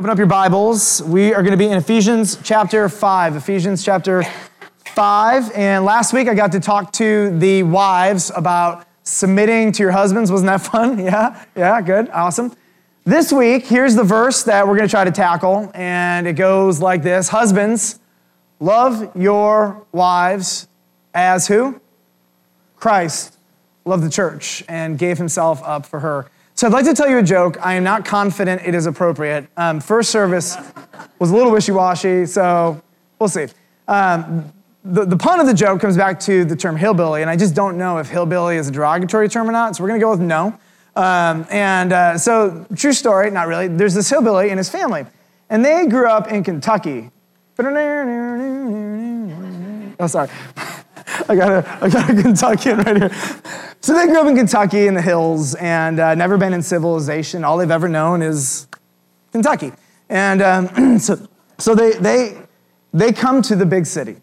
Open up your Bibles. We are going to be in Ephesians chapter 5. Ephesians chapter 5. And last week I got to talk to the wives about submitting to your husbands. Wasn't that fun? Yeah? Yeah, good. Awesome. This week, here's the verse that we're going to try to tackle. And it goes like this Husbands, love your wives as who? Christ loved the church and gave himself up for her. So I'd like to tell you a joke. I am not confident it is appropriate. Um, first service was a little wishy-washy, so we'll see. Um, the, the pun of the joke comes back to the term hillbilly, and I just don't know if hillbilly is a derogatory term or not, so we're gonna go with no. Um, and uh, so, true story, not really. There's this hillbilly and his family, and they grew up in Kentucky. Oh, sorry. I got a, I got a Kentuckian right here. So they grew up in Kentucky in the hills and uh, never been in civilization. All they've ever known is Kentucky. And um, so, so they, they, they come to the big city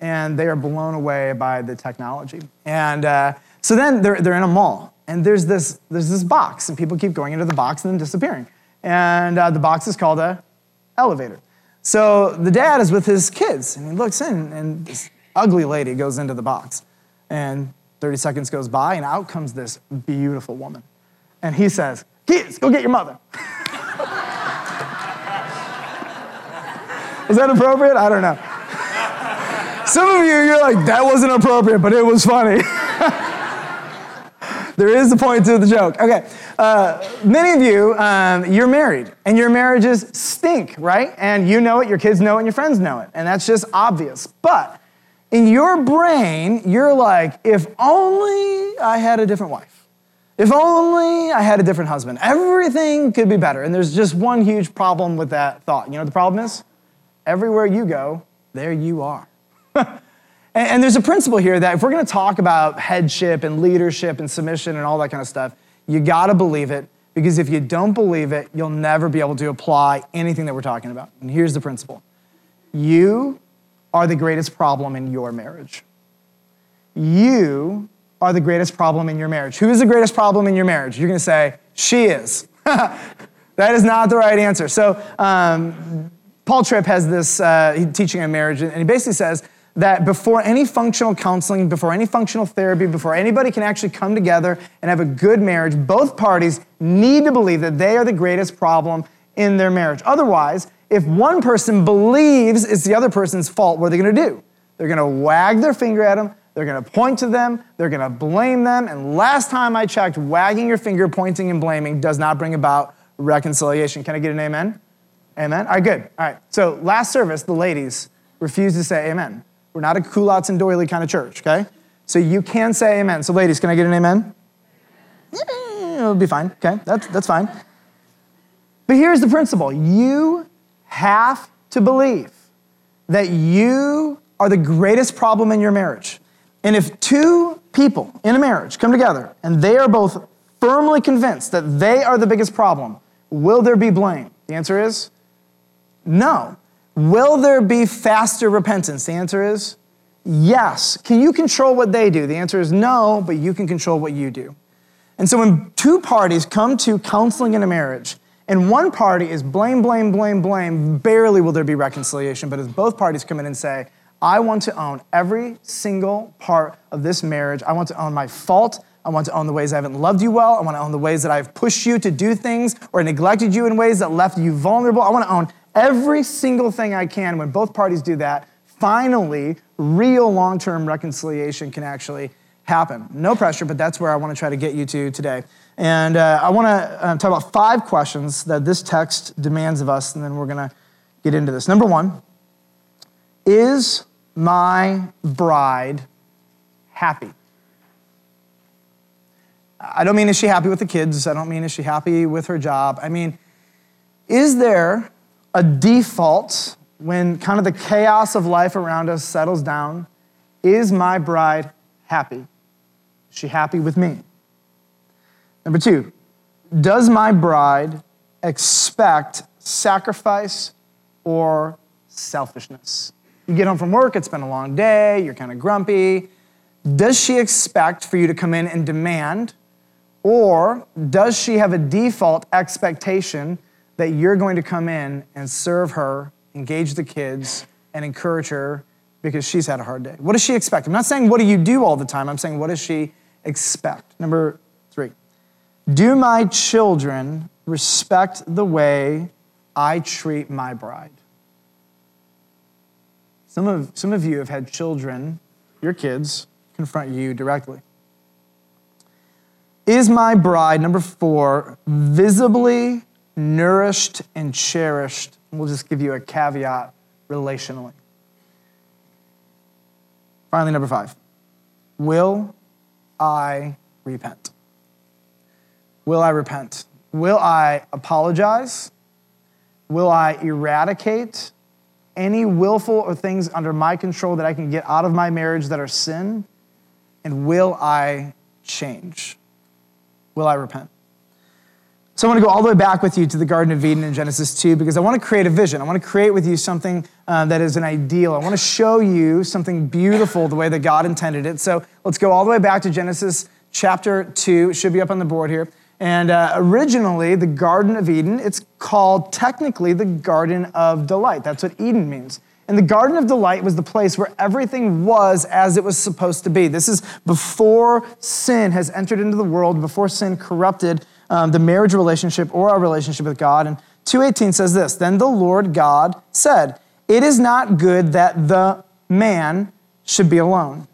and they are blown away by the technology. And uh, so then they're, they're in a mall and there's this, there's this box and people keep going into the box and then disappearing. And uh, the box is called a elevator. So the dad is with his kids and he looks in and this ugly lady goes into the box. And 30 seconds goes by, and out comes this beautiful woman. And he says, Kids, go get your mother. Was that appropriate? I don't know. Some of you, you're like, that wasn't appropriate, but it was funny. there is a point to the joke. Okay. Uh, many of you, um, you're married, and your marriages stink, right? And you know it, your kids know it, and your friends know it. And that's just obvious. But in your brain, you're like, if only I had a different wife. If only I had a different husband. Everything could be better. And there's just one huge problem with that thought. You know the problem is? Everywhere you go, there you are. and, there's a principle here that if we're going to talk about headship and leadership and submission and all that kind of stuff, you got to believe it because if you don't believe it, you'll never be able to apply anything that we're talking about. And here's the principle you are the greatest problem in your marriage. You are the greatest problem in your marriage. Who is the greatest problem in your marriage? You're going to say, she is. that is not the right answer. So, um, Paul Tripp has this uh, teaching on marriage, and he basically says that before any functional counseling, before any functional therapy, before anybody can actually come together and have a good marriage, both parties need to believe that they are the greatest problem in their marriage. Otherwise, if one person believes it's the other person's fault, what are they going to do? They're going to wag their finger at them. They're going to point to them. They're going to blame them. And last time I checked, wagging your finger, pointing, and blaming does not bring about reconciliation. Can I get an amen? Amen? All right, good. All right. So last service, the ladies refused to say amen. We're not a culottes and doily kind of church, okay? So you can say amen. So ladies, can I get an amen? It'll be fine. Okay, that's, that's fine. But here's the principle you have to believe that you are the greatest problem in your marriage. And if two people in a marriage come together and they are both firmly convinced that they are the biggest problem, will there be blame? The answer is no. Will there be faster repentance? The answer is yes. Can you control what they do? The answer is no, but you can control what you do. And so when two parties come to counseling in a marriage, and one party is blame, blame, blame, blame, barely will there be reconciliation. But as both parties come in and say, I want to own every single part of this marriage, I want to own my fault. I want to own the ways I haven't loved you well. I want to own the ways that I've pushed you to do things or neglected you in ways that left you vulnerable. I want to own every single thing I can. When both parties do that, finally, real long term reconciliation can actually happen. No pressure, but that's where I want to try to get you to today. And uh, I want to uh, talk about five questions that this text demands of us, and then we're going to get into this. Number one Is my bride happy? I don't mean is she happy with the kids? I don't mean is she happy with her job? I mean, is there a default when kind of the chaos of life around us settles down? Is my bride happy? Is she happy with me? Number two, does my bride expect sacrifice or selfishness? You get home from work, it's been a long day, you're kind of grumpy. Does she expect for you to come in and demand, or does she have a default expectation that you're going to come in and serve her, engage the kids, and encourage her because she's had a hard day? What does she expect? I'm not saying what do you do all the time, I'm saying what does she expect? Number three, do my children respect the way I treat my bride? Some of, some of you have had children, your kids, confront you directly. Is my bride, number four, visibly nourished and cherished? We'll just give you a caveat relationally. Finally, number five, will I repent? Will I repent? Will I apologize? Will I eradicate any willful or things under my control that I can get out of my marriage that are sin? And will I change? Will I repent? So I want to go all the way back with you to the Garden of Eden in Genesis 2 because I want to create a vision. I want to create with you something uh, that is an ideal. I want to show you something beautiful the way that God intended it. So let's go all the way back to Genesis chapter 2. It should be up on the board here. And uh, originally, the Garden of Eden, it's called technically the Garden of Delight. That's what Eden means. And the Garden of Delight was the place where everything was as it was supposed to be. This is before sin has entered into the world, before sin corrupted um, the marriage relationship or our relationship with God. And 218 says this Then the Lord God said, It is not good that the man should be alone.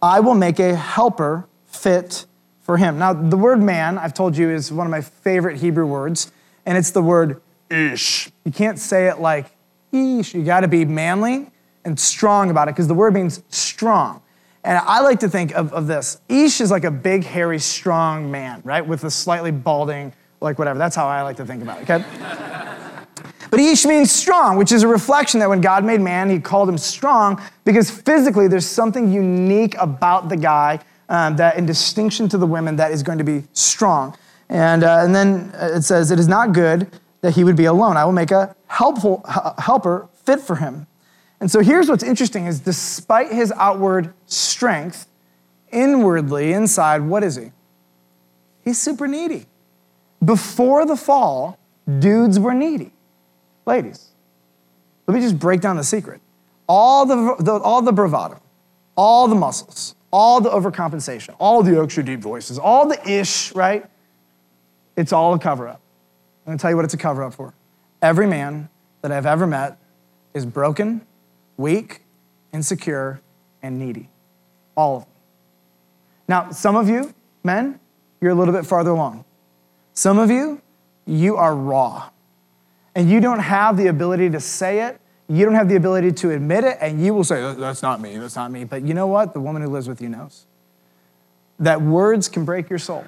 I will make a helper fit for him. Now, the word man, I've told you, is one of my favorite Hebrew words, and it's the word ish. You can't say it like ish. You got to be manly and strong about it because the word means strong. And I like to think of, of this ish is like a big, hairy, strong man, right? With a slightly balding, like whatever. That's how I like to think about it, okay? But Ish means strong, which is a reflection that when God made man, he called him strong because physically there's something unique about the guy um, that in distinction to the women that is going to be strong. And, uh, and then it says, It is not good that he would be alone. I will make a helpful helper fit for him. And so here's what's interesting is despite his outward strength, inwardly, inside, what is he? He's super needy. Before the fall, dudes were needy. Ladies, let me just break down the secret. All the, the all the bravado, all the muscles, all the overcompensation, all the extra deep voices, all the ish, right? It's all a cover up. I'm gonna tell you what it's a cover up for. Every man that I've ever met is broken, weak, insecure, and needy. All of them. Now, some of you, men, you're a little bit farther along. Some of you, you are raw. And you don't have the ability to say it you don't have the ability to admit it, and you will say, That's not me, that's not me. But you know what? The woman who lives with you knows that words can break your soul.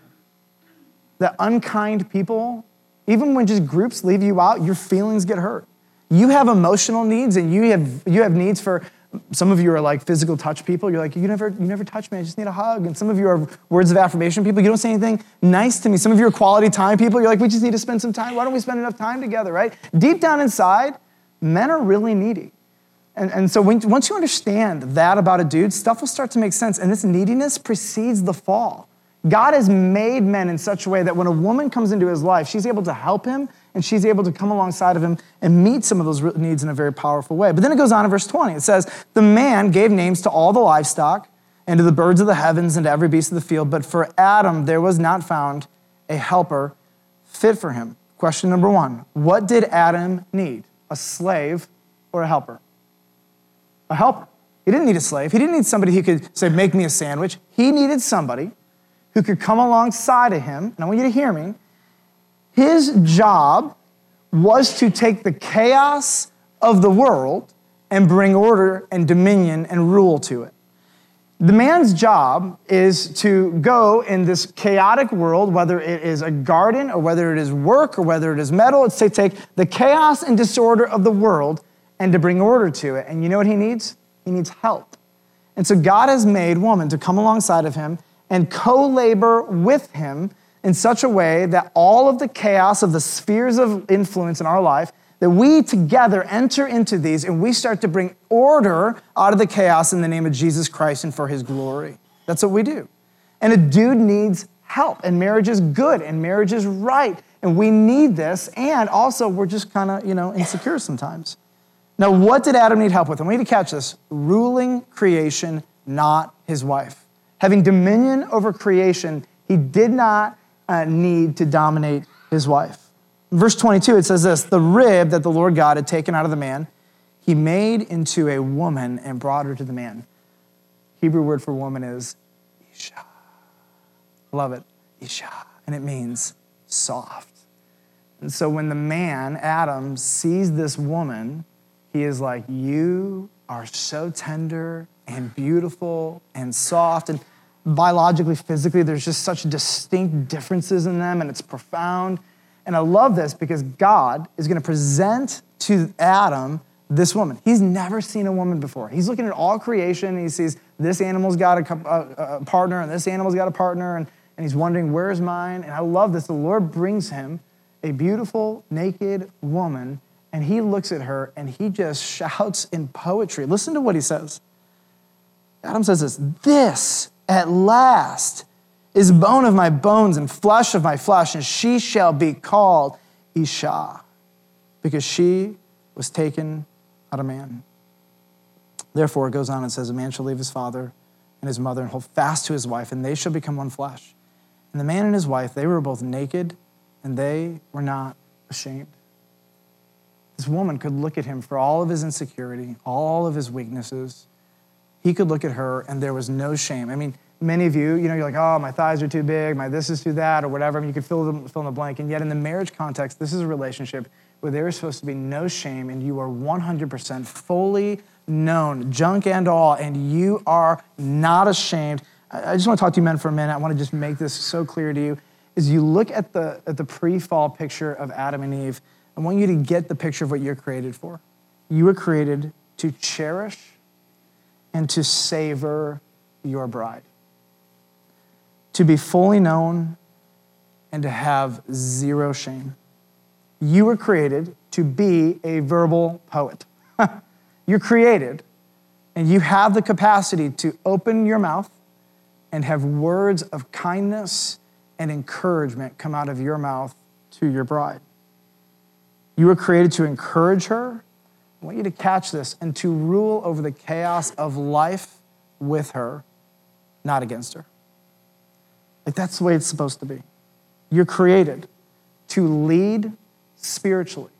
That unkind people, even when just groups leave you out, your feelings get hurt. You have emotional needs, and you have, you have needs for some of you are like physical touch people. You're like, you never, you never touch me. I just need a hug. And some of you are words of affirmation people. You don't say anything nice to me. Some of you are quality time people. You're like, we just need to spend some time. Why don't we spend enough time together, right? Deep down inside, men are really needy. And, and so when, once you understand that about a dude, stuff will start to make sense. And this neediness precedes the fall. God has made men in such a way that when a woman comes into his life, she's able to help him and she's able to come alongside of him and meet some of those needs in a very powerful way. But then it goes on in verse 20. It says, The man gave names to all the livestock and to the birds of the heavens and to every beast of the field, but for Adam there was not found a helper fit for him. Question number one What did Adam need? A slave or a helper? A helper. He didn't need a slave. He didn't need somebody who could say, Make me a sandwich. He needed somebody who could come alongside of him. And I want you to hear me. His job was to take the chaos of the world and bring order and dominion and rule to it. The man's job is to go in this chaotic world, whether it is a garden or whether it is work or whether it is metal, it's to take the chaos and disorder of the world and to bring order to it. And you know what he needs? He needs help. And so God has made woman to come alongside of him and co labor with him in such a way that all of the chaos of the spheres of influence in our life that we together enter into these and we start to bring order out of the chaos in the name of Jesus Christ and for his glory. That's what we do. And a dude needs help, and marriage is good, and marriage is right, And we need this. And also, we're just kind of, you know, insecure sometimes. Now, what did Adam need help with? And we need to catch this ruling creation, not his wife. Having dominion over creation, he did not uh, need to dominate his wife. In verse 22, it says this The rib that the Lord God had taken out of the man, he made into a woman and brought her to the man. Hebrew word for woman is Isha. Love it, Isha. And it means soft. And so when the man, Adam, sees this woman, he is like, You are so tender and beautiful and soft. And biologically, physically, there's just such distinct differences in them, and it's profound. And I love this because God is going to present to Adam this woman. He's never seen a woman before. He's looking at all creation, and he sees this animal's got a, a, a partner, and this animal's got a partner, and, and he's wondering, Where's mine? And I love this. The Lord brings him a beautiful, naked woman, and he looks at her and he just shouts in poetry. Listen to what he says. Adam says this This at last is bone of my bones and flesh of my flesh, and she shall be called Isha, because she was taken out of man. Therefore, it goes on and says, A man shall leave his father and his mother and hold fast to his wife, and they shall become one flesh. And the man and his wife, they were both naked, and they were not ashamed. This woman could look at him for all of his insecurity, all of his weaknesses. He could look at her, and there was no shame. I mean, many of you, you know, you're like, oh, my thighs are too big, my this is too that, or whatever. I mean, you could fill, the, fill in the blank. And yet, in the marriage context, this is a relationship where there is supposed to be no shame, and you are 100% fully known, junk and all, and you are not ashamed. I just want to talk to you men for a minute. I want to just make this so clear to you. Is you look at the, at the pre fall picture of Adam and Eve, I want you to get the picture of what you're created for. You were created to cherish and to savor your bride, to be fully known and to have zero shame. You were created to be a verbal poet. You're created and you have the capacity to open your mouth and have words of kindness and encouragement come out of your mouth to your bride. You were created to encourage her. I want you to catch this and to rule over the chaos of life with her, not against her. Like that's the way it's supposed to be. You're created to lead spiritually,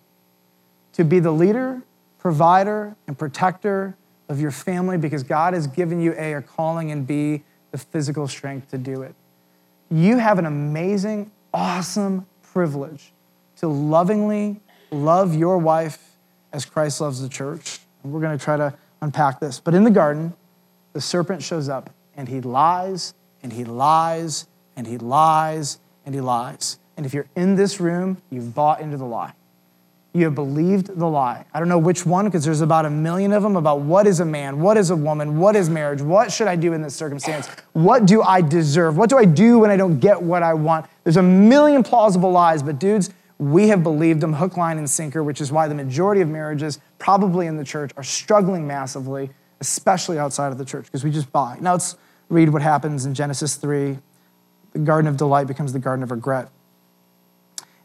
to be the leader, provider, and protector of your family because God has given you A, a calling, and B, the physical strength to do it. You have an amazing, awesome privilege to lovingly love your wife as Christ loves the church. And we're going to try to unpack this. But in the garden, the serpent shows up and he lies and he lies and he lies and he lies. And if you're in this room, you've bought into the lie. You have believed the lie. I don't know which one, because there's about a million of them about what is a man, what is a woman, what is marriage, what should I do in this circumstance, what do I deserve, what do I do when I don't get what I want. There's a million plausible lies, but dudes, we have believed them hook, line, and sinker, which is why the majority of marriages, probably in the church, are struggling massively, especially outside of the church, because we just buy. Now let's read what happens in Genesis 3. The garden of delight becomes the garden of regret.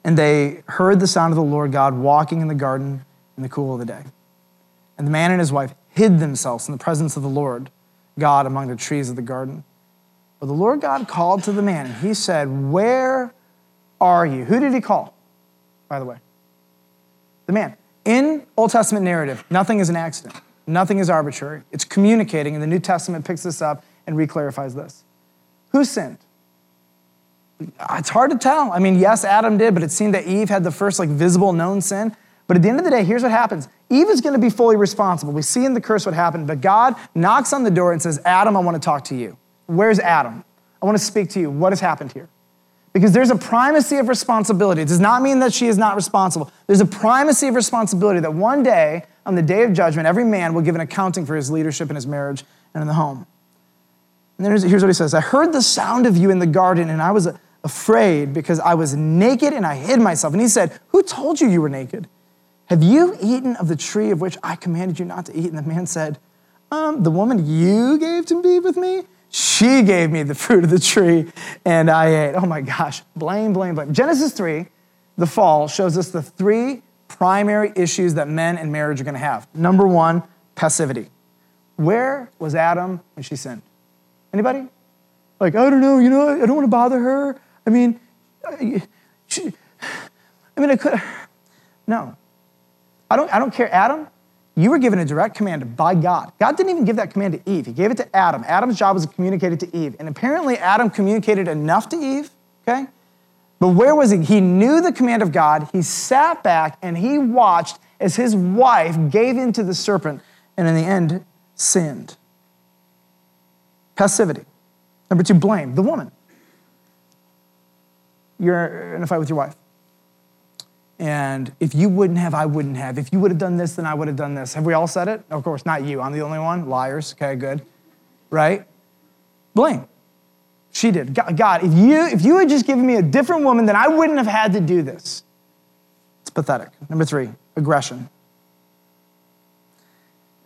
And they heard the sound of the Lord God walking in the garden in the cool of the day. And the man and his wife hid themselves in the presence of the Lord God among the trees of the garden. But the Lord God called to the man, and he said, Where are you? Who did he call, by the way? The man. In Old Testament narrative, nothing is an accident, nothing is arbitrary. It's communicating, and the New Testament picks this up and reclarifies this. Who sinned? It's hard to tell. I mean, yes, Adam did, but it seemed that Eve had the first like visible known sin. But at the end of the day, here's what happens. Eve is going to be fully responsible. We see in the curse what happened, but God knocks on the door and says, Adam, I want to talk to you. Where's Adam? I want to speak to you. What has happened here? Because there's a primacy of responsibility. It does not mean that she is not responsible. There's a primacy of responsibility that one day, on the day of judgment, every man will give an accounting for his leadership in his marriage and in the home. And then here's, here's what he says I heard the sound of you in the garden, and I was afraid because I was naked and I hid myself. And he said, Who told you you were naked? Have you eaten of the tree of which I commanded you not to eat? And the man said, um, The woman you gave to be with me, she gave me the fruit of the tree and I ate. Oh my gosh, blame, blame, blame. Genesis 3, the fall shows us the three primary issues that men in marriage are going to have. Number one, passivity. Where was Adam when she sinned? Anybody? Like, I don't know, you know, I don't want to bother her. I mean, uh, she, I mean, I could. No. I don't, I don't care. Adam, you were given a direct command by God. God didn't even give that command to Eve, He gave it to Adam. Adam's job was to communicate it to Eve. And apparently, Adam communicated enough to Eve, okay? But where was he? He knew the command of God. He sat back and he watched as his wife gave in to the serpent and in the end sinned. Passivity. Number two, blame the woman. You're in a fight with your wife. And if you wouldn't have, I wouldn't have. If you would have done this, then I would have done this. Have we all said it? Of course, not you. I'm the only one. Liars. Okay, good. Right? Blame. She did. God, if you, if you had just given me a different woman, then I wouldn't have had to do this. It's pathetic. Number three, aggression.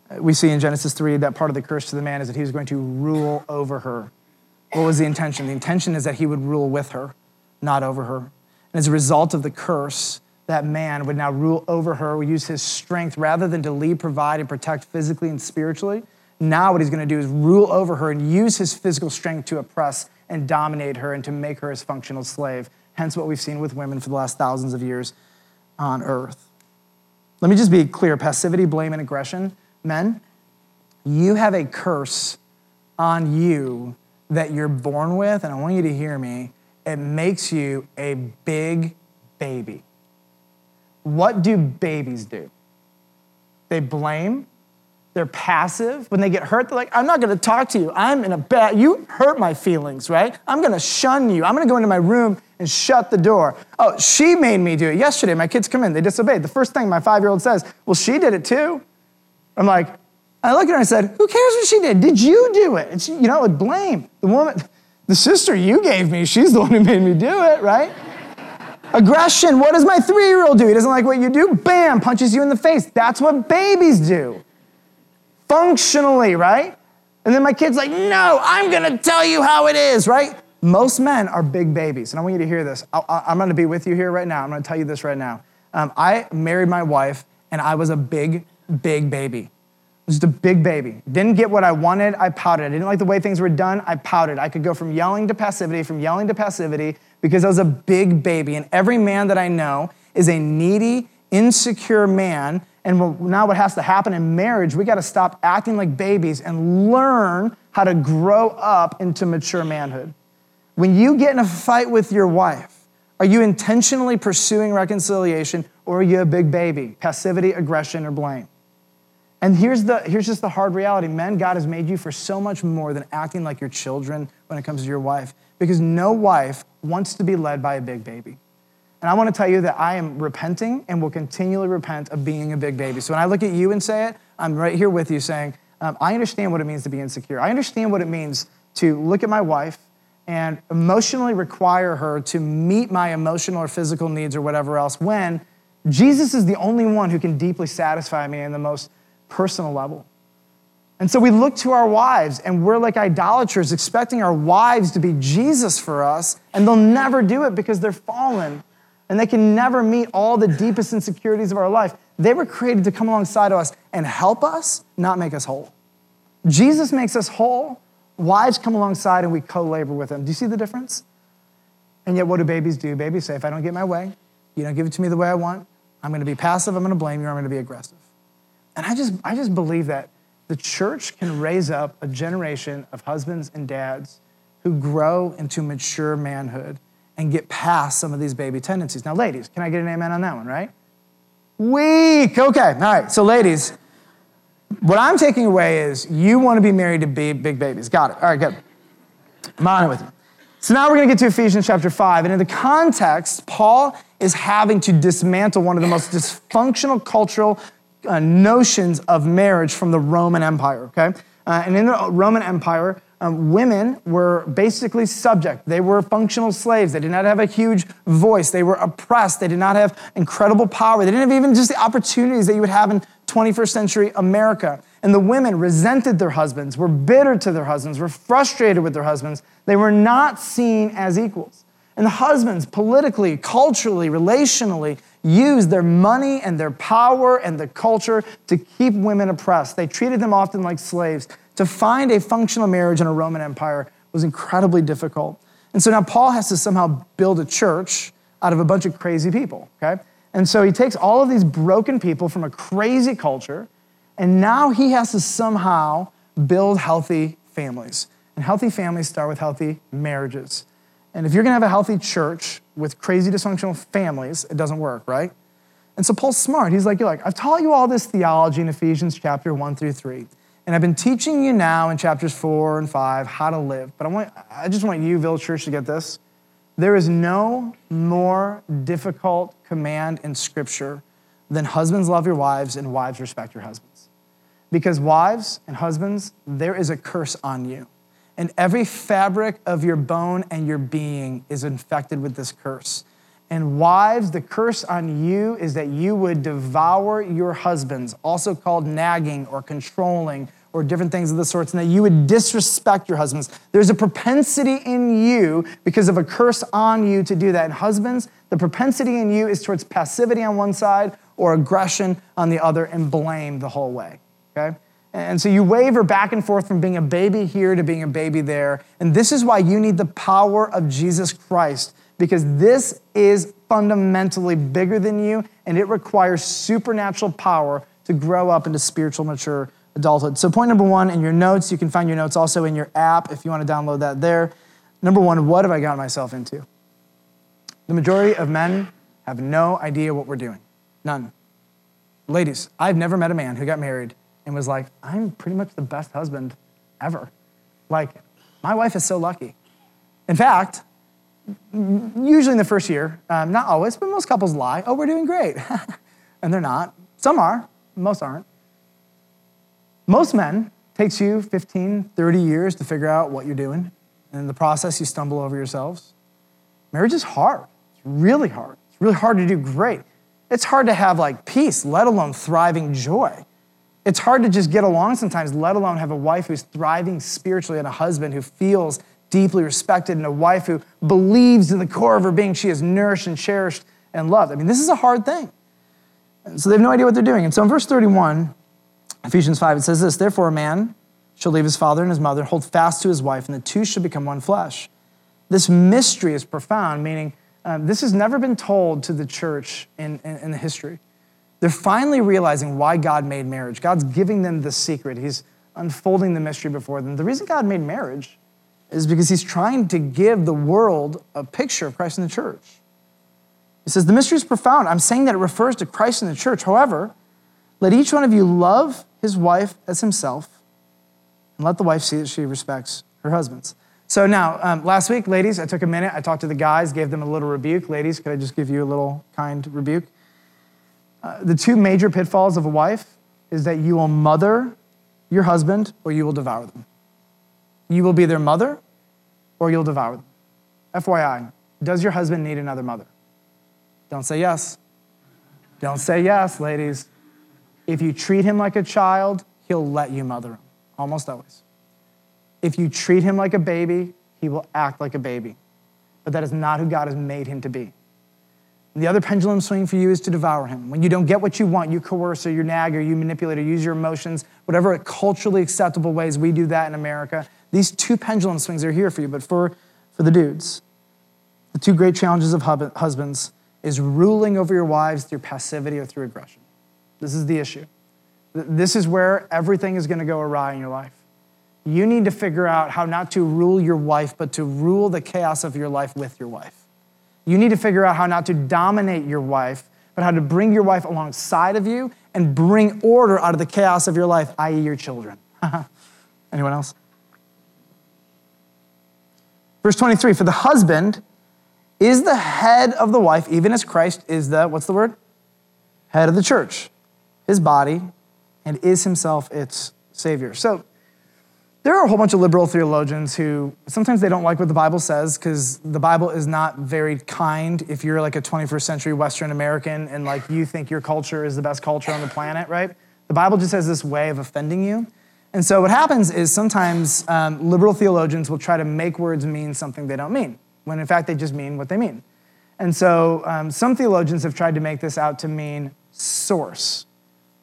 Uh, we see in Genesis 3 that part of the curse to the man is that he was going to rule over her. What was the intention? The intention is that he would rule with her, not over her. And as a result of the curse, that man would now rule over her, would use his strength rather than to lead, provide, and protect physically and spiritually. Now, what he's going to do is rule over her and use his physical strength to oppress and dominate her and to make her his functional slave. Hence, what we've seen with women for the last thousands of years on earth. Let me just be clear passivity, blame, and aggression. Men, you have a curse on you that you're born with, and I want you to hear me. It makes you a big baby. What do babies do? They blame, they're passive. When they get hurt, they're like, I'm not gonna talk to you. I'm in a bad, you hurt my feelings, right? I'm gonna shun you. I'm gonna go into my room and shut the door. Oh, she made me do it. Yesterday, my kids come in, they disobeyed. The first thing my five year old says, Well, she did it too. I'm like, I looked at her and I said, Who cares what she did? Did you do it? She, you know, would blame the woman, the sister you gave me, she's the one who made me do it, right? Aggression, what does my three year old do? He doesn't like what you do, bam, punches you in the face. That's what babies do functionally, right? And then my kid's like, no, I'm gonna tell you how it is, right? Most men are big babies. And I want you to hear this. I, am gonna be with you here right now. I'm gonna tell you this right now. Um, I married my wife, and I was a big, big baby. Just a big baby. Didn't get what I wanted, I pouted. I didn't like the way things were done, I pouted. I could go from yelling to passivity, from yelling to passivity, because I was a big baby. And every man that I know is a needy, insecure man and now, what has to happen in marriage, we got to stop acting like babies and learn how to grow up into mature manhood. When you get in a fight with your wife, are you intentionally pursuing reconciliation or are you a big baby? Passivity, aggression, or blame? And here's, the, here's just the hard reality men, God has made you for so much more than acting like your children when it comes to your wife, because no wife wants to be led by a big baby. And I want to tell you that I am repenting and will continually repent of being a big baby. So when I look at you and say it, I'm right here with you saying, um, I understand what it means to be insecure. I understand what it means to look at my wife and emotionally require her to meet my emotional or physical needs or whatever else when Jesus is the only one who can deeply satisfy me in the most personal level. And so we look to our wives and we're like idolaters, expecting our wives to be Jesus for us, and they'll never do it because they're fallen and they can never meet all the deepest insecurities of our life. They were created to come alongside of us and help us, not make us whole. Jesus makes us whole. Wives come alongside and we co labor with them. Do you see the difference? And yet, what do babies do? Babies say, if I don't get my way, you don't give it to me the way I want, I'm going to be passive, I'm going to blame you, I'm going to be aggressive. And I just, I just believe that the church can raise up a generation of husbands and dads who grow into mature manhood and get past some of these baby tendencies. Now, ladies, can I get an amen on that one, right? Weak. Okay. All right. So, ladies, what I'm taking away is you want to be married to big, big babies. Got it. All right, good. I'm on it with you. So now we're going to get to Ephesians chapter 5. And in the context, Paul is having to dismantle one of the most dysfunctional cultural uh, notions of marriage from the Roman Empire, okay? Uh, and in the Roman Empire, um, women were basically subject. They were functional slaves. They did not have a huge voice. They were oppressed. They did not have incredible power. They didn't have even just the opportunities that you would have in 21st century America. And the women resented their husbands, were bitter to their husbands, were frustrated with their husbands. They were not seen as equals. And the husbands, politically, culturally, relationally, use their money and their power and the culture to keep women oppressed. They treated them often like slaves. To find a functional marriage in a Roman Empire was incredibly difficult. And so now Paul has to somehow build a church out of a bunch of crazy people, okay? And so he takes all of these broken people from a crazy culture, and now he has to somehow build healthy families. And healthy families start with healthy marriages. And if you're gonna have a healthy church with crazy dysfunctional families, it doesn't work, right? And so Paul's smart. He's like, you're like, I've taught you all this theology in Ephesians chapter one through three. And I've been teaching you now in chapters four and five how to live. But I, want, I just want you, Village Church, to get this. There is no more difficult command in Scripture than husbands love your wives and wives respect your husbands. Because wives and husbands, there is a curse on you. And every fabric of your bone and your being is infected with this curse. And wives, the curse on you is that you would devour your husbands, also called nagging or controlling or different things of the sorts, and that you would disrespect your husbands. There's a propensity in you because of a curse on you to do that. And husbands, the propensity in you is towards passivity on one side or aggression on the other and blame the whole way. Okay? And so you waver back and forth from being a baby here to being a baby there. And this is why you need the power of Jesus Christ, because this is fundamentally bigger than you, and it requires supernatural power to grow up into spiritual mature adulthood. So, point number one in your notes, you can find your notes also in your app if you want to download that there. Number one, what have I gotten myself into? The majority of men have no idea what we're doing. None. Ladies, I've never met a man who got married and was like, I'm pretty much the best husband ever. Like, my wife is so lucky. In fact, usually in the first year, um, not always, but most couples lie. Oh, we're doing great. and they're not. Some are, most aren't. Most men takes you 15, 30 years to figure out what you're doing. And in the process, you stumble over yourselves. Marriage is hard. It's really hard. It's really hard to do great. It's hard to have like peace, let alone thriving joy. It's hard to just get along sometimes, let alone have a wife who's thriving spiritually and a husband who feels deeply respected and a wife who believes in the core of her being she is nourished and cherished and loved. I mean, this is a hard thing. So they have no idea what they're doing. And so in verse 31, Ephesians 5, it says this Therefore, a man shall leave his father and his mother, hold fast to his wife, and the two shall become one flesh. This mystery is profound, meaning um, this has never been told to the church in, in, in the history. They're finally realizing why God made marriage. God's giving them the secret, He's unfolding the mystery before them. The reason God made marriage is because He's trying to give the world a picture of Christ in the church. He says, The mystery is profound. I'm saying that it refers to Christ in the church. However, let each one of you love his wife as himself, and let the wife see that she respects her husbands. So now, um, last week, ladies, I took a minute. I talked to the guys, gave them a little rebuke. Ladies, could I just give you a little kind rebuke? Uh, the two major pitfalls of a wife is that you will mother your husband or you will devour them. You will be their mother or you'll devour them. FYI, does your husband need another mother? Don't say yes. Don't say yes, ladies. If you treat him like a child, he'll let you mother him, almost always. If you treat him like a baby, he will act like a baby. But that is not who God has made him to be. The other pendulum swing for you is to devour him. When you don't get what you want, you coerce or you nag or you manipulate or use your emotions, whatever culturally acceptable ways we do that in America. These two pendulum swings are here for you. But for, for the dudes, the two great challenges of husbands is ruling over your wives through passivity or through aggression. This is the issue. This is where everything is going to go awry in your life. You need to figure out how not to rule your wife, but to rule the chaos of your life with your wife. You need to figure out how not to dominate your wife, but how to bring your wife alongside of you and bring order out of the chaos of your life, i.e., your children. Anyone else? Verse 23 For the husband is the head of the wife, even as Christ is the, what's the word? Head of the church his body, and is himself its savior. So there are a whole bunch of liberal theologians who sometimes they don't like what the Bible says because the Bible is not very kind if you're like a 21st century Western American and like you think your culture is the best culture on the planet, right? The Bible just has this way of offending you. And so what happens is sometimes um, liberal theologians will try to make words mean something they don't mean. when in fact they just mean what they mean. And so um, some theologians have tried to make this out to mean source,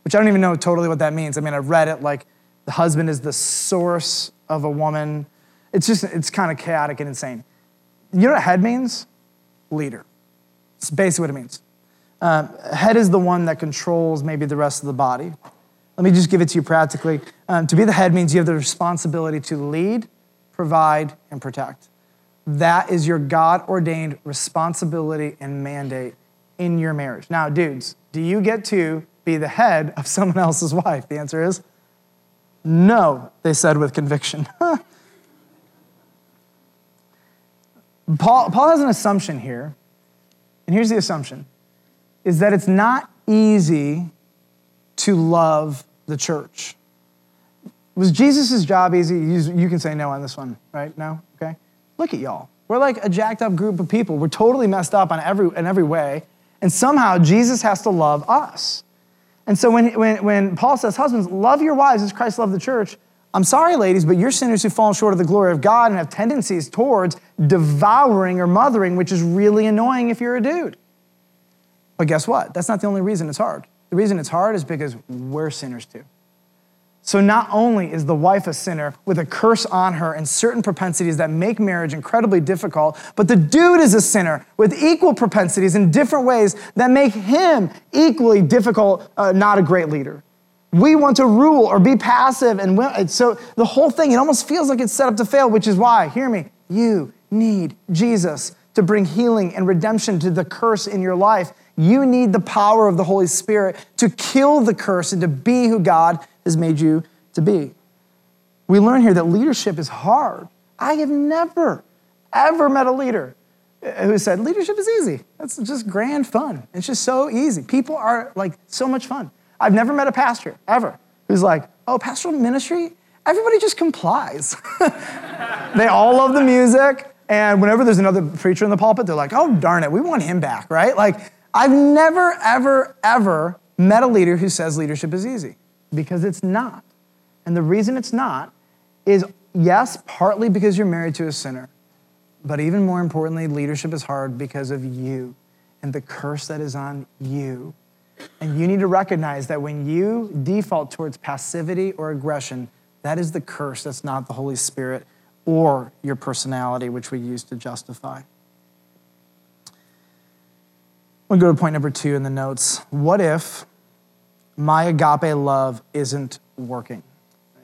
which I don't even know totally what that means. I mean, I read it like the husband is the source of a woman. It's just, it's kind of chaotic and insane. You know what head means? Leader. It's basically what it means. Uh, head is the one that controls maybe the rest of the body. Let me just give it to you practically. Um, to be the head means you have the responsibility to lead, provide, and protect. That is your God ordained responsibility and mandate in your marriage. Now, dudes, do you get to be the head of someone else's wife? The answer is no, they said with conviction. Paul, Paul has an assumption here, and here's the assumption is that it's not easy to love the church. Was Jesus' job easy? You can say no on this one, right? No? Okay. Look at y'all. We're like a jacked up group of people. We're totally messed up on every, in every way. And somehow Jesus has to love us. And so when, when, when Paul says, Husbands, love your wives as Christ loved the church, I'm sorry, ladies, but you're sinners who've fallen short of the glory of God and have tendencies towards devouring or mothering, which is really annoying if you're a dude. But guess what? That's not the only reason it's hard. The reason it's hard is because we're sinners too. So not only is the wife a sinner with a curse on her and certain propensities that make marriage incredibly difficult, but the dude is a sinner with equal propensities in different ways that make him equally difficult, uh, not a great leader. We want to rule or be passive, and so the whole thing, it almost feels like it's set up to fail, which is why, hear me, you need Jesus to bring healing and redemption to the curse in your life. You need the power of the Holy Spirit to kill the curse and to be who God has made you to be. We learn here that leadership is hard. I have never, ever met a leader who said, Leadership is easy. That's just grand fun. It's just so easy. People are like so much fun. I've never met a pastor ever who's like, oh, pastoral ministry? Everybody just complies. they all love the music. And whenever there's another preacher in the pulpit, they're like, oh, darn it, we want him back, right? Like, I've never, ever, ever met a leader who says leadership is easy because it's not. And the reason it's not is, yes, partly because you're married to a sinner, but even more importantly, leadership is hard because of you and the curse that is on you. And you need to recognize that when you default towards passivity or aggression, that is the curse, that's not the Holy Spirit or your personality, which we use to justify. We'll go to point number two in the notes. What if my agape love isn't working?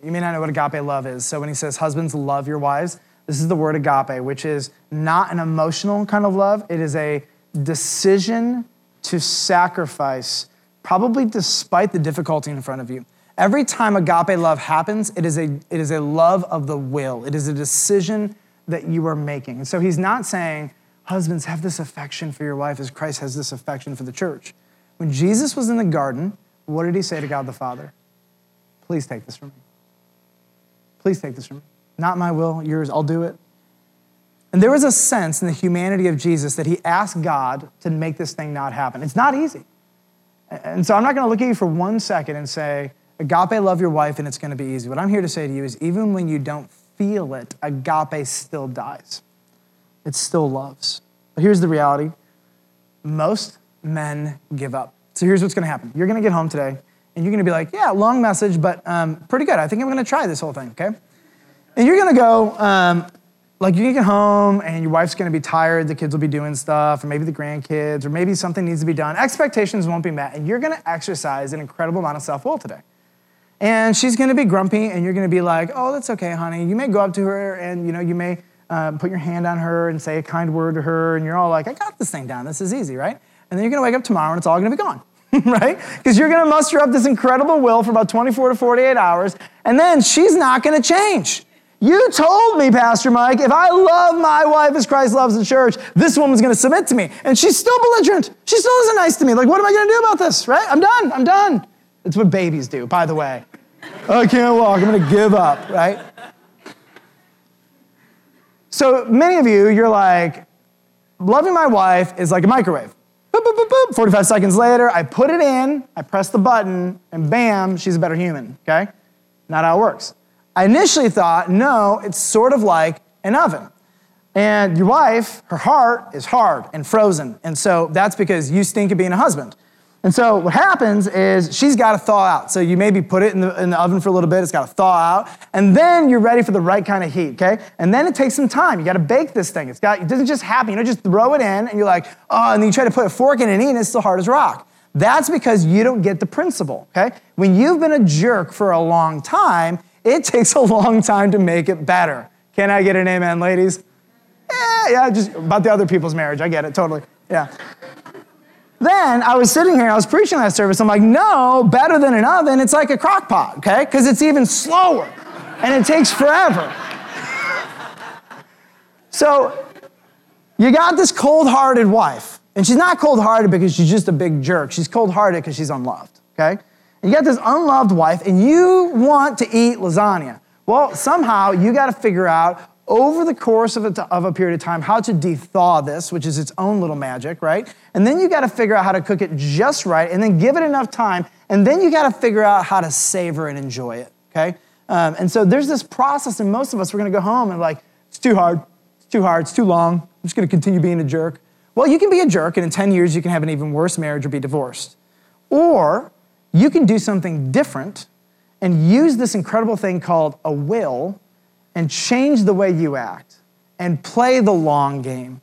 You may not know what agape love is. So when he says, Husbands, love your wives, this is the word agape, which is not an emotional kind of love, it is a decision to sacrifice, probably despite the difficulty in front of you. Every time agape love happens, it is a, it is a love of the will, it is a decision that you are making. And so he's not saying, Husbands, have this affection for your wife as Christ has this affection for the church. When Jesus was in the garden, what did he say to God the Father? Please take this from me. Please take this from me. Not my will, yours, I'll do it. And there was a sense in the humanity of Jesus that he asked God to make this thing not happen. It's not easy. And so I'm not going to look at you for one second and say, agape, love your wife, and it's going to be easy. What I'm here to say to you is even when you don't feel it, agape still dies. It still loves. But here's the reality most men give up. So here's what's going to happen you're going to get home today, and you're going to be like, yeah, long message, but um, pretty good. I think I'm going to try this whole thing, okay? And you're going to go, um, like you get home and your wife's gonna be tired, the kids will be doing stuff, or maybe the grandkids, or maybe something needs to be done. Expectations won't be met, and you're gonna exercise an incredible amount of self will today. And she's gonna be grumpy, and you're gonna be like, oh, that's okay, honey. You may go up to her and you know, you may uh, put your hand on her and say a kind word to her, and you're all like, I got this thing down, this is easy, right? And then you're gonna wake up tomorrow and it's all gonna be gone. right? Because you're gonna muster up this incredible will for about 24 to 48 hours, and then she's not gonna change. You told me, Pastor Mike, if I love my wife as Christ loves the church, this woman's gonna submit to me. And she's still belligerent. She still isn't nice to me. Like, what am I gonna do about this, right? I'm done, I'm done. It's what babies do, by the way. I can't walk, I'm gonna give up, right? So many of you, you're like, loving my wife is like a microwave. Boop, boop, boop, boop. 45 seconds later, I put it in, I press the button, and bam, she's a better human, okay? Not how it works. I initially thought, no, it's sort of like an oven. And your wife, her heart is hard and frozen. And so that's because you stink at being a husband. And so what happens is she's got to thaw out. So you maybe put it in the, in the oven for a little bit, it's got to thaw out, and then you're ready for the right kind of heat, okay? And then it takes some time. You got to bake this thing. It's got, it doesn't just happen. You don't just throw it in and you're like, oh, and then you try to put a fork in and eat and it's still hard as rock. That's because you don't get the principle, okay? When you've been a jerk for a long time, it takes a long time to make it better. Can I get an amen, ladies? Yeah, yeah, just about the other people's marriage. I get it, totally. Yeah. Then I was sitting here, and I was preaching that service. I'm like, no, better than an oven, it's like a crock pot, okay? Because it's even slower and it takes forever. So you got this cold hearted wife, and she's not cold hearted because she's just a big jerk. She's cold hearted because she's unloved, okay? You got this unloved wife, and you want to eat lasagna. Well, somehow you got to figure out over the course of a, of a period of time how to dethaw this, which is its own little magic, right? And then you got to figure out how to cook it just right, and then give it enough time, and then you got to figure out how to savor and enjoy it, okay? Um, and so there's this process, and most of us, we're gonna go home and like, it's too hard, it's too hard, it's too long, I'm just gonna continue being a jerk. Well, you can be a jerk, and in 10 years, you can have an even worse marriage or be divorced. Or you can do something different and use this incredible thing called a will and change the way you act and play the long game.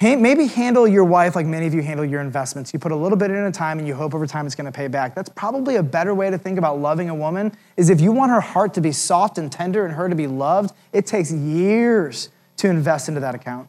Maybe handle your wife like many of you handle your investments. You put a little bit in a time and you hope over time it's gonna pay back. That's probably a better way to think about loving a woman is if you want her heart to be soft and tender and her to be loved, it takes years to invest into that account.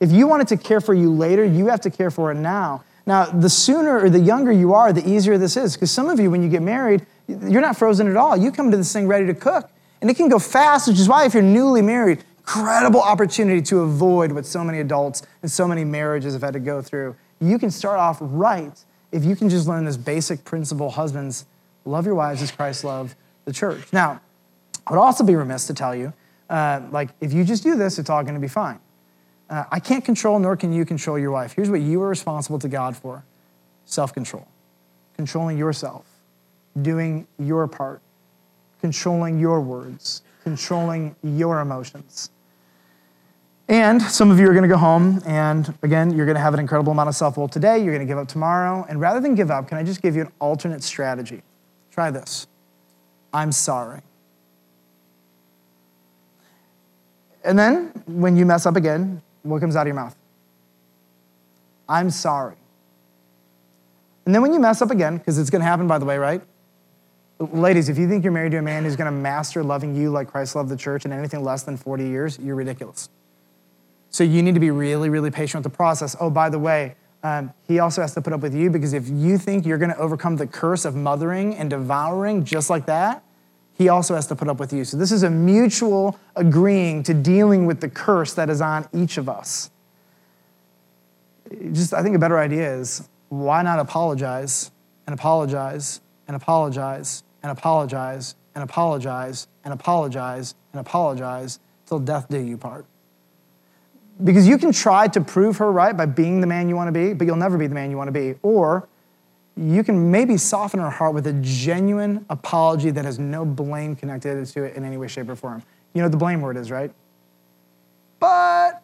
If you want it to care for you later, you have to care for it now. Now, the sooner or the younger you are, the easier this is. Because some of you, when you get married, you're not frozen at all. You come to this thing ready to cook. And it can go fast, which is why, if you're newly married, incredible opportunity to avoid what so many adults and so many marriages have had to go through. You can start off right if you can just learn this basic principle husbands, love your wives as Christ loved the church. Now, I would also be remiss to tell you, uh, like, if you just do this, it's all going to be fine. Uh, I can't control, nor can you control your wife. Here's what you are responsible to God for self control, controlling yourself, doing your part controlling your words, controlling your emotions. And some of you are going to go home, and again, you're going to have an incredible amount of self will today. You're going to give up tomorrow. And rather than give up, can I just give you an alternate strategy? Try this I'm sorry. And then when you mess up again, what comes out of your mouth? I'm sorry. And then when you mess up again, because it's going to happen, by the way, right? Ladies, if you think you're married to a man who's going to master loving you like Christ loved the church in anything less than 40 years, you're ridiculous. So you need to be really, really patient with the process. Oh, by the way, um, he also has to put up with you because if you think you're going to overcome the curse of mothering and devouring just like that, he also has to put up with you. So this is a mutual agreeing to dealing with the curse that is on each of us. Just, I think a better idea is why not apologize and apologize and apologize and apologize and apologize and apologize and apologize till death do you part. Because you can try to prove her right by being the man you want to be, but you'll never be the man you want to be. Or you can maybe soften her heart with a genuine apology that has no blame connected to it in any way, shape, or form. You know what the blame word is, right? But,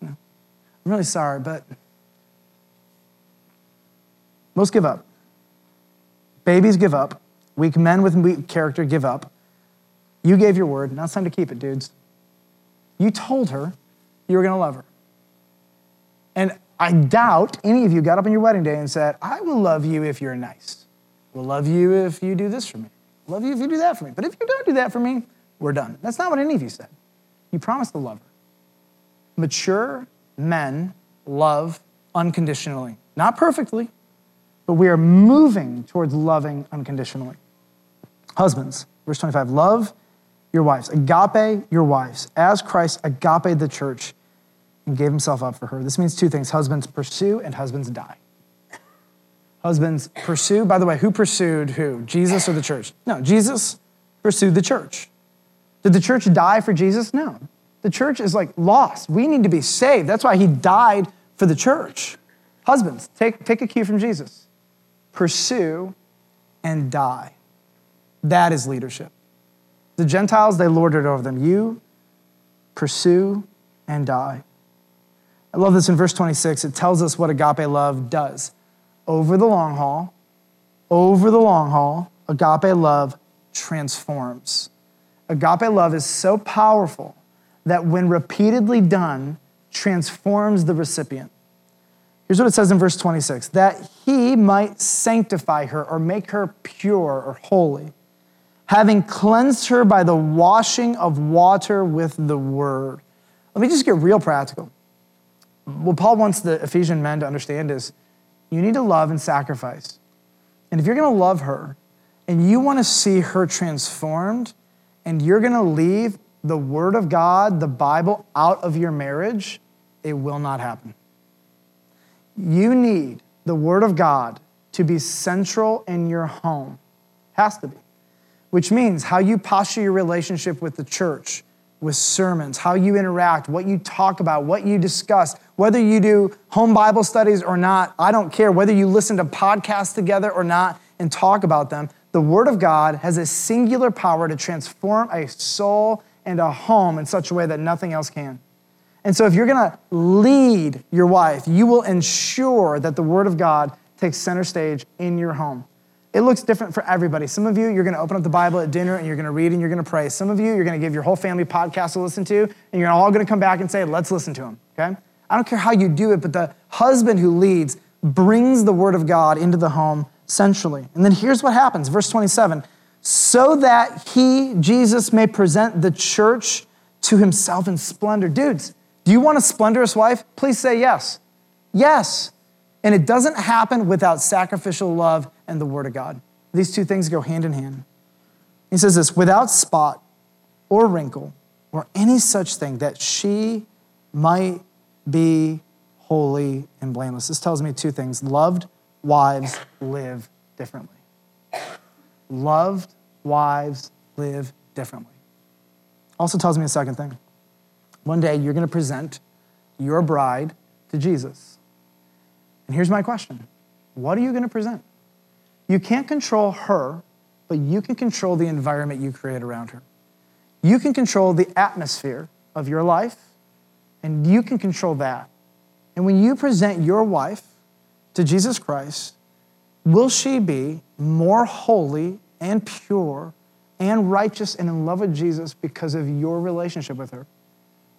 no, I'm really sorry, but most give up. Babies give up. Weak men with weak character give up. You gave your word. Now it's time to keep it, dudes. You told her you were going to love her. And I doubt any of you got up on your wedding day and said, I will love you if you're nice. Will love you if you do this for me. Love you if you do that for me. But if you don't do that for me, we're done. That's not what any of you said. You promised to love her. Mature men love unconditionally, not perfectly, but we are moving towards loving unconditionally. Husbands, verse 25, love your wives, agape your wives, as Christ agape the church and gave himself up for her. This means two things husbands pursue and husbands die. Husbands pursue, by the way, who pursued who? Jesus or the church? No, Jesus pursued the church. Did the church die for Jesus? No. The church is like lost. We need to be saved. That's why he died for the church. Husbands, take, take a cue from Jesus pursue, and die. That is leadership. The Gentiles, they lorded over them. You pursue and die. I love this in verse 26. It tells us what agape love does. Over the long haul, over the long haul, agape love transforms. Agape love is so powerful that when repeatedly done, transforms the recipient. Here's what it says in verse 26 that he might sanctify her or make her pure or holy, having cleansed her by the washing of water with the word. Let me just get real practical. What Paul wants the Ephesian men to understand is you need to love and sacrifice. And if you're going to love her and you want to see her transformed, and you're going to leave the Word of God, the Bible, out of your marriage, it will not happen. You need the Word of God to be central in your home. Has to be. Which means how you posture your relationship with the church, with sermons, how you interact, what you talk about, what you discuss, whether you do home Bible studies or not, I don't care, whether you listen to podcasts together or not and talk about them. The Word of God has a singular power to transform a soul and a home in such a way that nothing else can. And so, if you're gonna lead your wife, you will ensure that the Word of God takes center stage in your home. It looks different for everybody. Some of you, you're gonna open up the Bible at dinner and you're gonna read and you're gonna pray. Some of you, you're gonna give your whole family podcast to listen to, and you're all gonna come back and say, let's listen to him, okay? I don't care how you do it, but the husband who leads brings the Word of God into the home centrally. And then here's what happens verse 27 so that he, Jesus, may present the church to himself in splendor. Dudes, do you want a splendorous wife? Please say yes. Yes. And it doesn't happen without sacrificial love and the Word of God. These two things go hand in hand. He says this without spot or wrinkle or any such thing, that she might be holy and blameless. This tells me two things loved wives live differently. Loved wives live differently. Also tells me a second thing one day you're going to present your bride to Jesus. And here's my question What are you going to present? You can't control her, but you can control the environment you create around her. You can control the atmosphere of your life, and you can control that. And when you present your wife to Jesus Christ, will she be more holy and pure and righteous and in love with Jesus because of your relationship with her?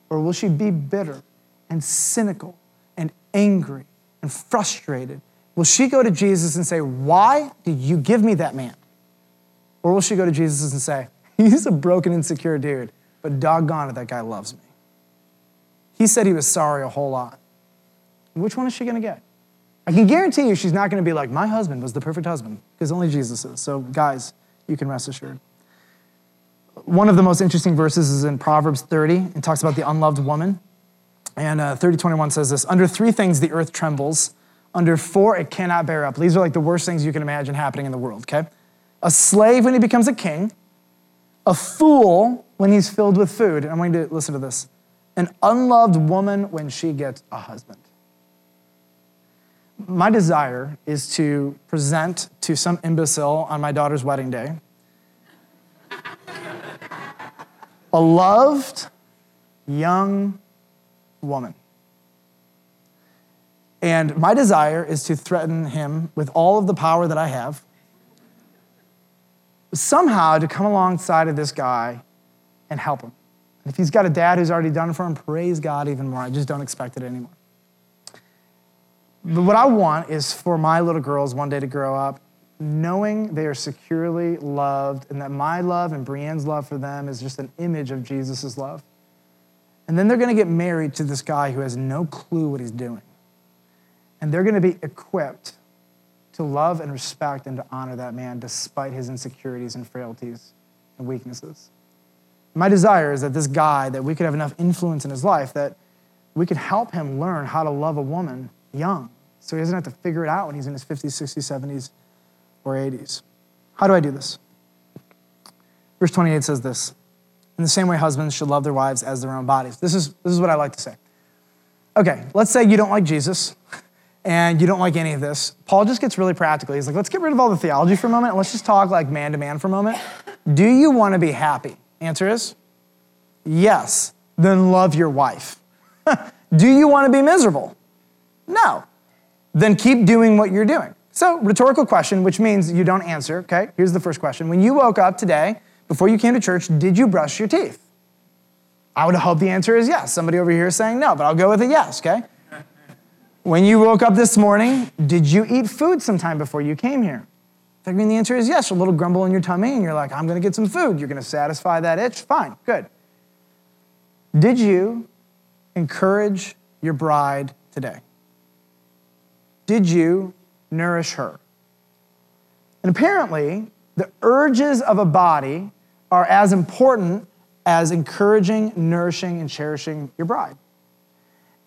Or will she be bitter and cynical and angry and frustrated? Will she go to Jesus and say, Why did you give me that man? Or will she go to Jesus and say, He's a broken, insecure dude, but doggone it, that guy loves me? He said he was sorry a whole lot. Which one is she gonna get? I can guarantee you she's not gonna be like, My husband was the perfect husband, because only Jesus is. So, guys, you can rest assured. One of the most interesting verses is in Proverbs 30. It talks about the unloved woman. And uh, 30 21 says this Under three things the earth trembles, under four it cannot bear up. These are like the worst things you can imagine happening in the world, okay? A slave when he becomes a king, a fool when he's filled with food. I'm going to listen to this. An unloved woman when she gets a husband. My desire is to present to some imbecile on my daughter's wedding day a loved young woman. And my desire is to threaten him with all of the power that I have, somehow to come alongside of this guy and help him. if he's got a dad who's already done it for him, praise God even more. I just don't expect it anymore. But what I want is for my little girls one day to grow up knowing they are securely loved and that my love and Brienne's love for them is just an image of Jesus' love. And then they're going to get married to this guy who has no clue what he's doing. And they're going to be equipped to love and respect and to honor that man despite his insecurities and frailties and weaknesses. My desire is that this guy, that we could have enough influence in his life that we could help him learn how to love a woman young so he doesn't have to figure it out when he's in his 50s, 60s, 70s, or 80s. How do I do this? Verse 28 says this In the same way, husbands should love their wives as their own bodies. This is, this is what I like to say. Okay, let's say you don't like Jesus and you don't like any of this. Paul just gets really practical. He's like, let's get rid of all the theology for a moment and let's just talk like man to man for a moment. Do you want to be happy? Answer is yes. Then love your wife. Do you want to be miserable? No. Then keep doing what you're doing. So, rhetorical question, which means you don't answer, okay? Here's the first question. When you woke up today, before you came to church, did you brush your teeth? I would hope the answer is yes. Somebody over here is saying no, but I'll go with a yes, okay? When you woke up this morning, did you eat food sometime before you came here? I mean, the answer is yes. A little grumble in your tummy, and you're like, I'm going to get some food. You're going to satisfy that itch. Fine, good. Did you encourage your bride today? Did you nourish her? And apparently, the urges of a body are as important as encouraging, nourishing, and cherishing your bride.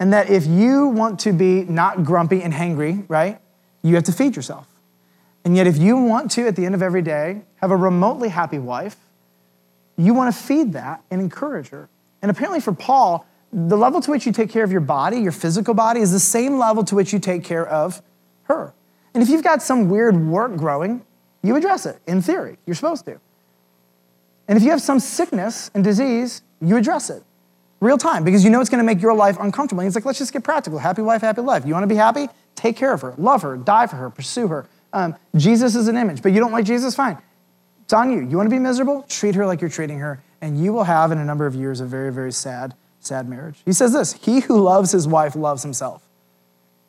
And that if you want to be not grumpy and hangry, right, you have to feed yourself. And yet, if you want to, at the end of every day, have a remotely happy wife, you want to feed that and encourage her. And apparently, for Paul, the level to which you take care of your body, your physical body, is the same level to which you take care of her. And if you've got some weird wart growing, you address it, in theory. You're supposed to. And if you have some sickness and disease, you address it real time because you know it's going to make your life uncomfortable. And he's like, let's just get practical. Happy wife, happy life. You want to be happy? Take care of her, love her, die for her, pursue her. Um, Jesus is an image, but you don't like Jesus? Fine. It's on you. You want to be miserable? Treat her like you're treating her, and you will have in a number of years a very, very sad, sad marriage. He says this He who loves his wife loves himself.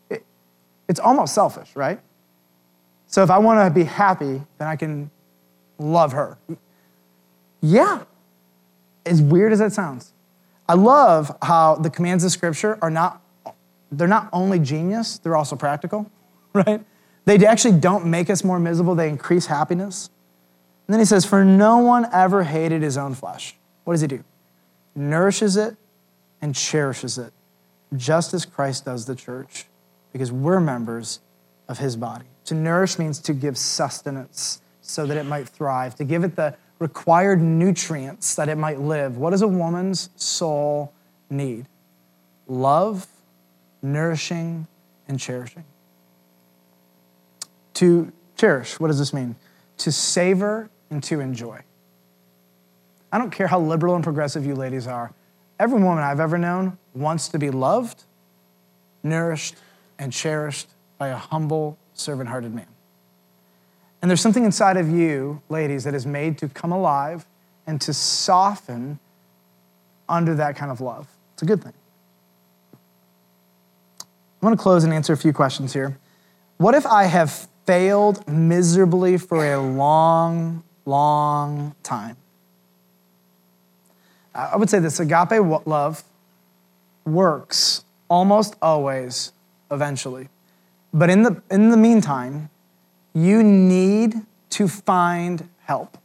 It, it's almost selfish, right? So if I want to be happy, then I can love her. Yeah, as weird as that sounds. I love how the commands of Scripture are not, they're not only genius, they're also practical, right? They actually don't make us more miserable, they increase happiness. And then he says, For no one ever hated his own flesh. What does he do? Nourishes it and cherishes it, just as Christ does the church, because we're members of his body. To nourish means to give sustenance so that it might thrive, to give it the required nutrients that it might live. What does a woman's soul need? Love, nourishing, and cherishing. To cherish, what does this mean? To savor and to enjoy. I don't care how liberal and progressive you ladies are. Every woman I've ever known wants to be loved, nourished, and cherished by a humble, servant hearted man. And there's something inside of you, ladies, that is made to come alive and to soften under that kind of love. It's a good thing. I want to close and answer a few questions here. What if I have failed miserably for a long, long time? I would say this agape love works almost always eventually. But in the, in the meantime, you need to find help.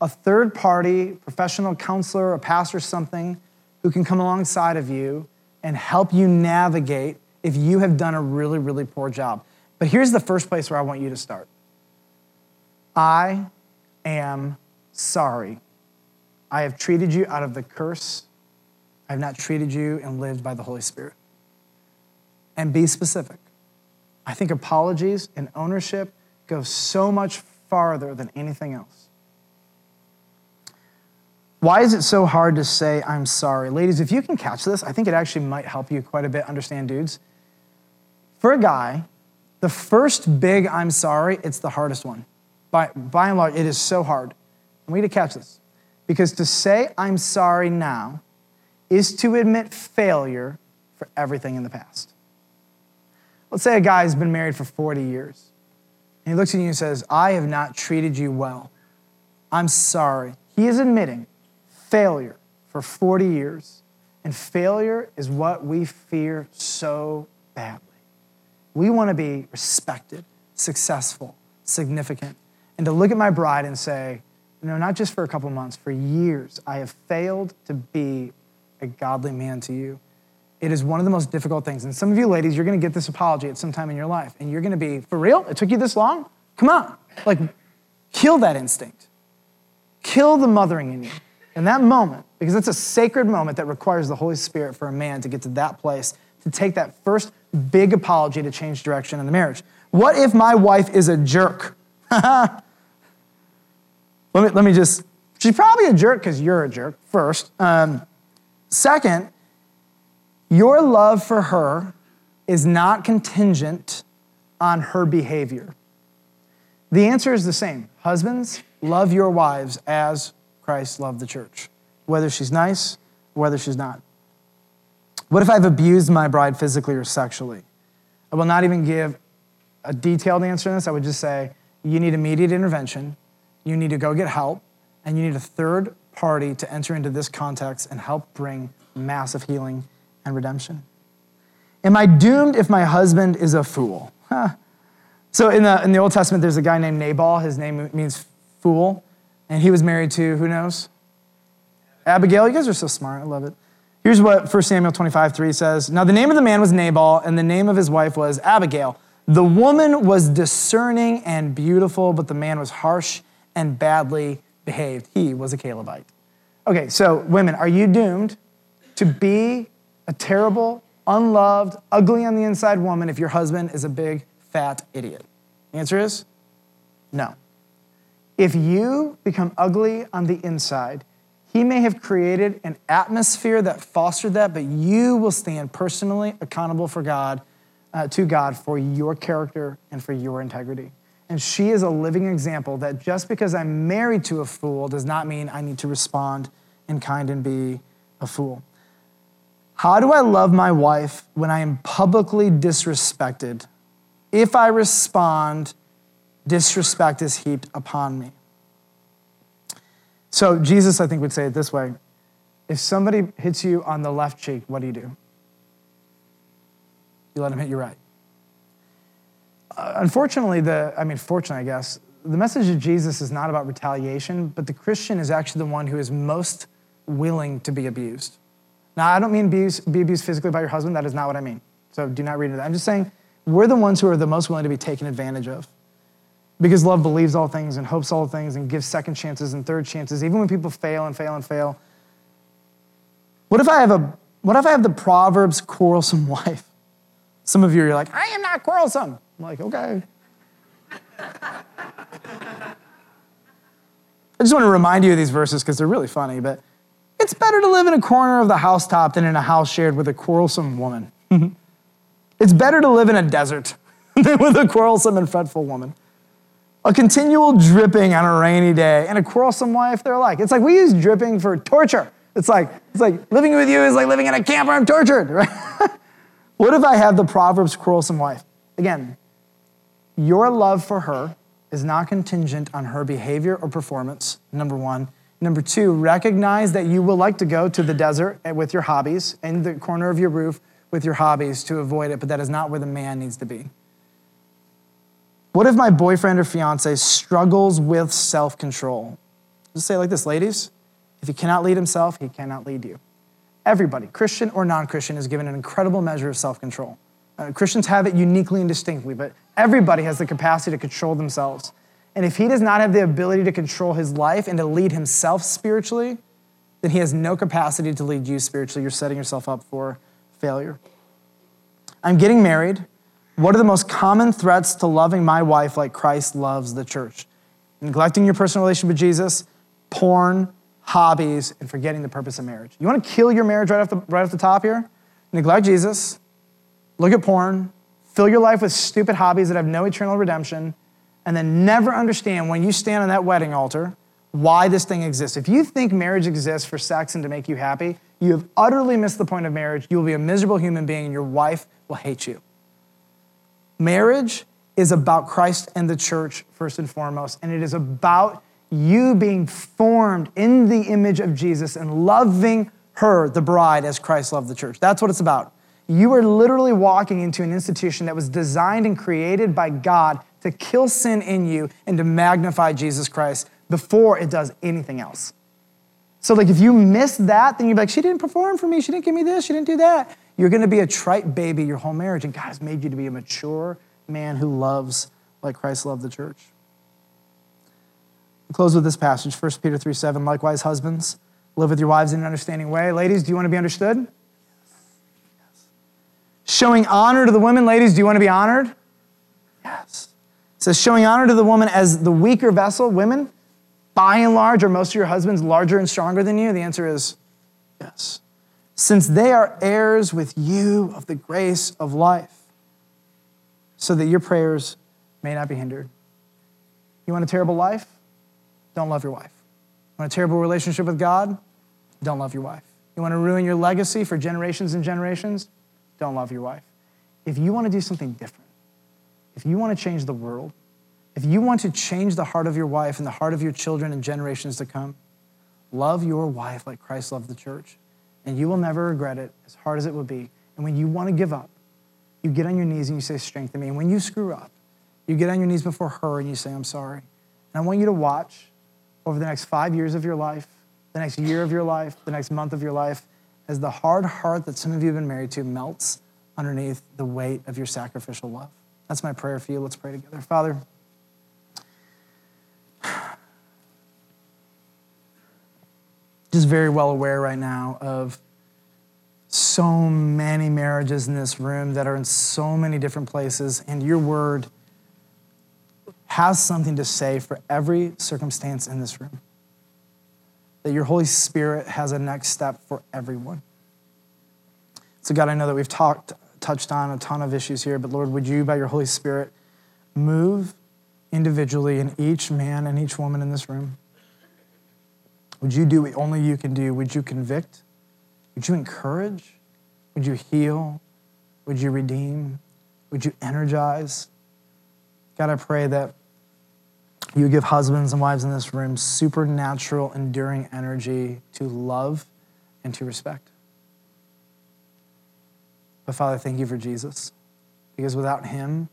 A third party, professional counselor, a pastor, something who can come alongside of you and help you navigate if you have done a really, really poor job. But here's the first place where I want you to start I am sorry. I have treated you out of the curse. I have not treated you and lived by the Holy Spirit. And be specific. I think apologies and ownership go so much farther than anything else. Why is it so hard to say, I'm sorry? Ladies, if you can catch this, I think it actually might help you quite a bit understand dudes. For a guy, the first big I'm sorry, it's the hardest one. By, by and large, it is so hard. And we need to catch this. Because to say I'm sorry now is to admit failure for everything in the past. Let's say a guy's been married for 40 years. And he looks at you and says, I have not treated you well. I'm sorry. He is admitting failure for 40 years. And failure is what we fear so badly. We want to be respected, successful, significant. And to look at my bride and say, no, not just for a couple months, for years, I have failed to be a godly man to you. It is one of the most difficult things. And some of you ladies, you're going to get this apology at some time in your life, and you're going to be, for real? It took you this long? Come on. Like, kill that instinct. Kill the mothering in you. In that moment, because it's a sacred moment that requires the Holy Spirit for a man to get to that place, to take that first big apology to change direction in the marriage. What if my wife is a jerk? let, me, let me just, she's probably a jerk because you're a jerk, first. Um, second, Your love for her is not contingent on her behavior. The answer is the same. Husbands, love your wives as Christ loved the church, whether she's nice, whether she's not. What if I've abused my bride physically or sexually? I will not even give a detailed answer to this. I would just say you need immediate intervention, you need to go get help, and you need a third party to enter into this context and help bring massive healing and redemption. Am I doomed if my husband is a fool? Huh. So in the, in the Old Testament, there's a guy named Nabal. His name means fool. And he was married to, who knows? Abigail. You guys are so smart. I love it. Here's what 1 Samuel 25, 3 says. Now the name of the man was Nabal, and the name of his wife was Abigail. The woman was discerning and beautiful, but the man was harsh and badly behaved. He was a Calebite. Okay, so women, are you doomed to be a terrible, unloved, ugly on the inside woman if your husband is a big, fat idiot? The answer is no. If you become ugly on the inside, he may have created an atmosphere that fostered that, but you will stand personally accountable for God, uh, to God for your character and for your integrity. And she is a living example that just because I'm married to a fool does not mean I need to respond in kind and be a fool. How do I love my wife when I am publicly disrespected? If I respond, disrespect is heaped upon me. So, Jesus, I think, would say it this way If somebody hits you on the left cheek, what do you do? You let him hit you right. Uh, unfortunately, the, I mean, fortunately, I guess, the message of Jesus is not about retaliation, but the Christian is actually the one who is most willing to be abused. Now, I don't mean be abused physically by your husband. That is not what I mean. So do not read into that. I'm just saying we're the ones who are the most willing to be taken advantage of. Because love believes all things and hopes all things and gives second chances and third chances, even when people fail and fail and fail. What if I have a what if I have the Proverbs quarrelsome wife? Some of you are like, I am not quarrelsome. I'm like, okay. I just want to remind you of these verses because they're really funny, but it's better to live in a corner of the housetop than in a house shared with a quarrelsome woman. Mm-hmm. it's better to live in a desert than with a quarrelsome and fretful woman. A continual dripping on a rainy day and a quarrelsome wife, they're like. It's like we use dripping for torture. It's like, it's like living with you is like living in a camp where I'm tortured, right? what if I have the Proverbs quarrelsome wife? Again, your love for her is not contingent on her behavior or performance, number one. Number two, recognize that you will like to go to the desert with your hobbies, in the corner of your roof with your hobbies to avoid it, but that is not where the man needs to be. What if my boyfriend or fiance struggles with self control? Just say like this, ladies. If he cannot lead himself, he cannot lead you. Everybody, Christian or non Christian, is given an incredible measure of self control. Uh, Christians have it uniquely and distinctly, but everybody has the capacity to control themselves. And if he does not have the ability to control his life and to lead himself spiritually, then he has no capacity to lead you spiritually. You're setting yourself up for failure. I'm getting married. What are the most common threats to loving my wife like Christ loves the church? Neglecting your personal relationship with Jesus, porn, hobbies, and forgetting the purpose of marriage. You want to kill your marriage right off the, right off the top here? Neglect Jesus, look at porn, fill your life with stupid hobbies that have no eternal redemption, and then never understand when you stand on that wedding altar why this thing exists. If you think marriage exists for sex and to make you happy, you have utterly missed the point of marriage. You will be a miserable human being, and your wife will hate you. Marriage is about Christ and the church, first and foremost, and it is about you being formed in the image of Jesus and loving her, the bride, as Christ loved the church. That's what it's about. You are literally walking into an institution that was designed and created by God to kill sin in you and to magnify Jesus Christ before it does anything else. So, like, if you miss that, then you're like, she didn't perform for me, she didn't give me this, she didn't do that. You're gonna be a trite baby your whole marriage, and God has made you to be a mature man who loves like Christ loved the church. we close with this passage, 1 Peter 3 7. Likewise, husbands, live with your wives in an understanding way. Ladies, do you want to be understood? Yes. Showing honor to the women. Ladies, do you want to be honored? Yes. Says, showing honor to the woman as the weaker vessel. Women, by and large, are most of your husbands larger and stronger than you? The answer is yes. since they are heirs with you of the grace of life, so that your prayers may not be hindered. You want a terrible life? Don't love your wife. You want a terrible relationship with God? Don't love your wife. You want to ruin your legacy for generations and generations? Don't love your wife. If you want to do something different, if you want to change the world, if you want to change the heart of your wife and the heart of your children and generations to come, love your wife like Christ loved the church. And you will never regret it, as hard as it would be. And when you want to give up, you get on your knees and you say, Strengthen me. And when you screw up, you get on your knees before her and you say, I'm sorry. And I want you to watch over the next five years of your life, the next year of your life, the next month of your life, as the hard heart that some of you have been married to melts underneath the weight of your sacrificial love. That's my prayer for you. Let's pray together. Father, just very well aware right now of so many marriages in this room that are in so many different places, and your word has something to say for every circumstance in this room. That your Holy Spirit has a next step for everyone. So, God, I know that we've talked, touched on a ton of issues here, but Lord, would you, by your Holy Spirit, move individually in each man and each woman in this room? Would you do what only you can do? Would you convict? Would you encourage? Would you heal? Would you redeem? Would you energize? God, I pray that you give husbands and wives in this room supernatural, enduring energy to love and to respect. But Father, thank you for Jesus, because without him,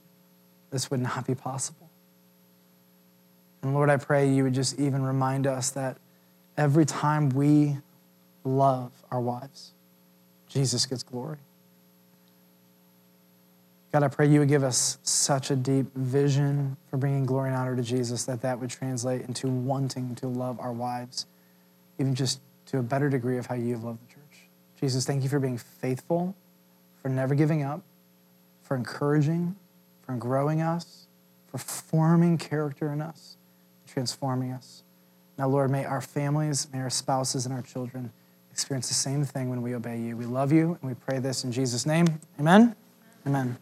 this would not be possible. And Lord, I pray you would just even remind us that every time we love our wives, Jesus gets glory. God, I pray you would give us such a deep vision for bringing glory and honor to Jesus that that would translate into wanting to love our wives, even just to a better degree of how you have loved the church. Jesus, thank you for being faithful, for never giving up, for encouraging, for growing us, for forming character in us, transforming us. Now, Lord, may our families, may our spouses, and our children experience the same thing when we obey you. We love you, and we pray this in Jesus' name. Amen. Amen.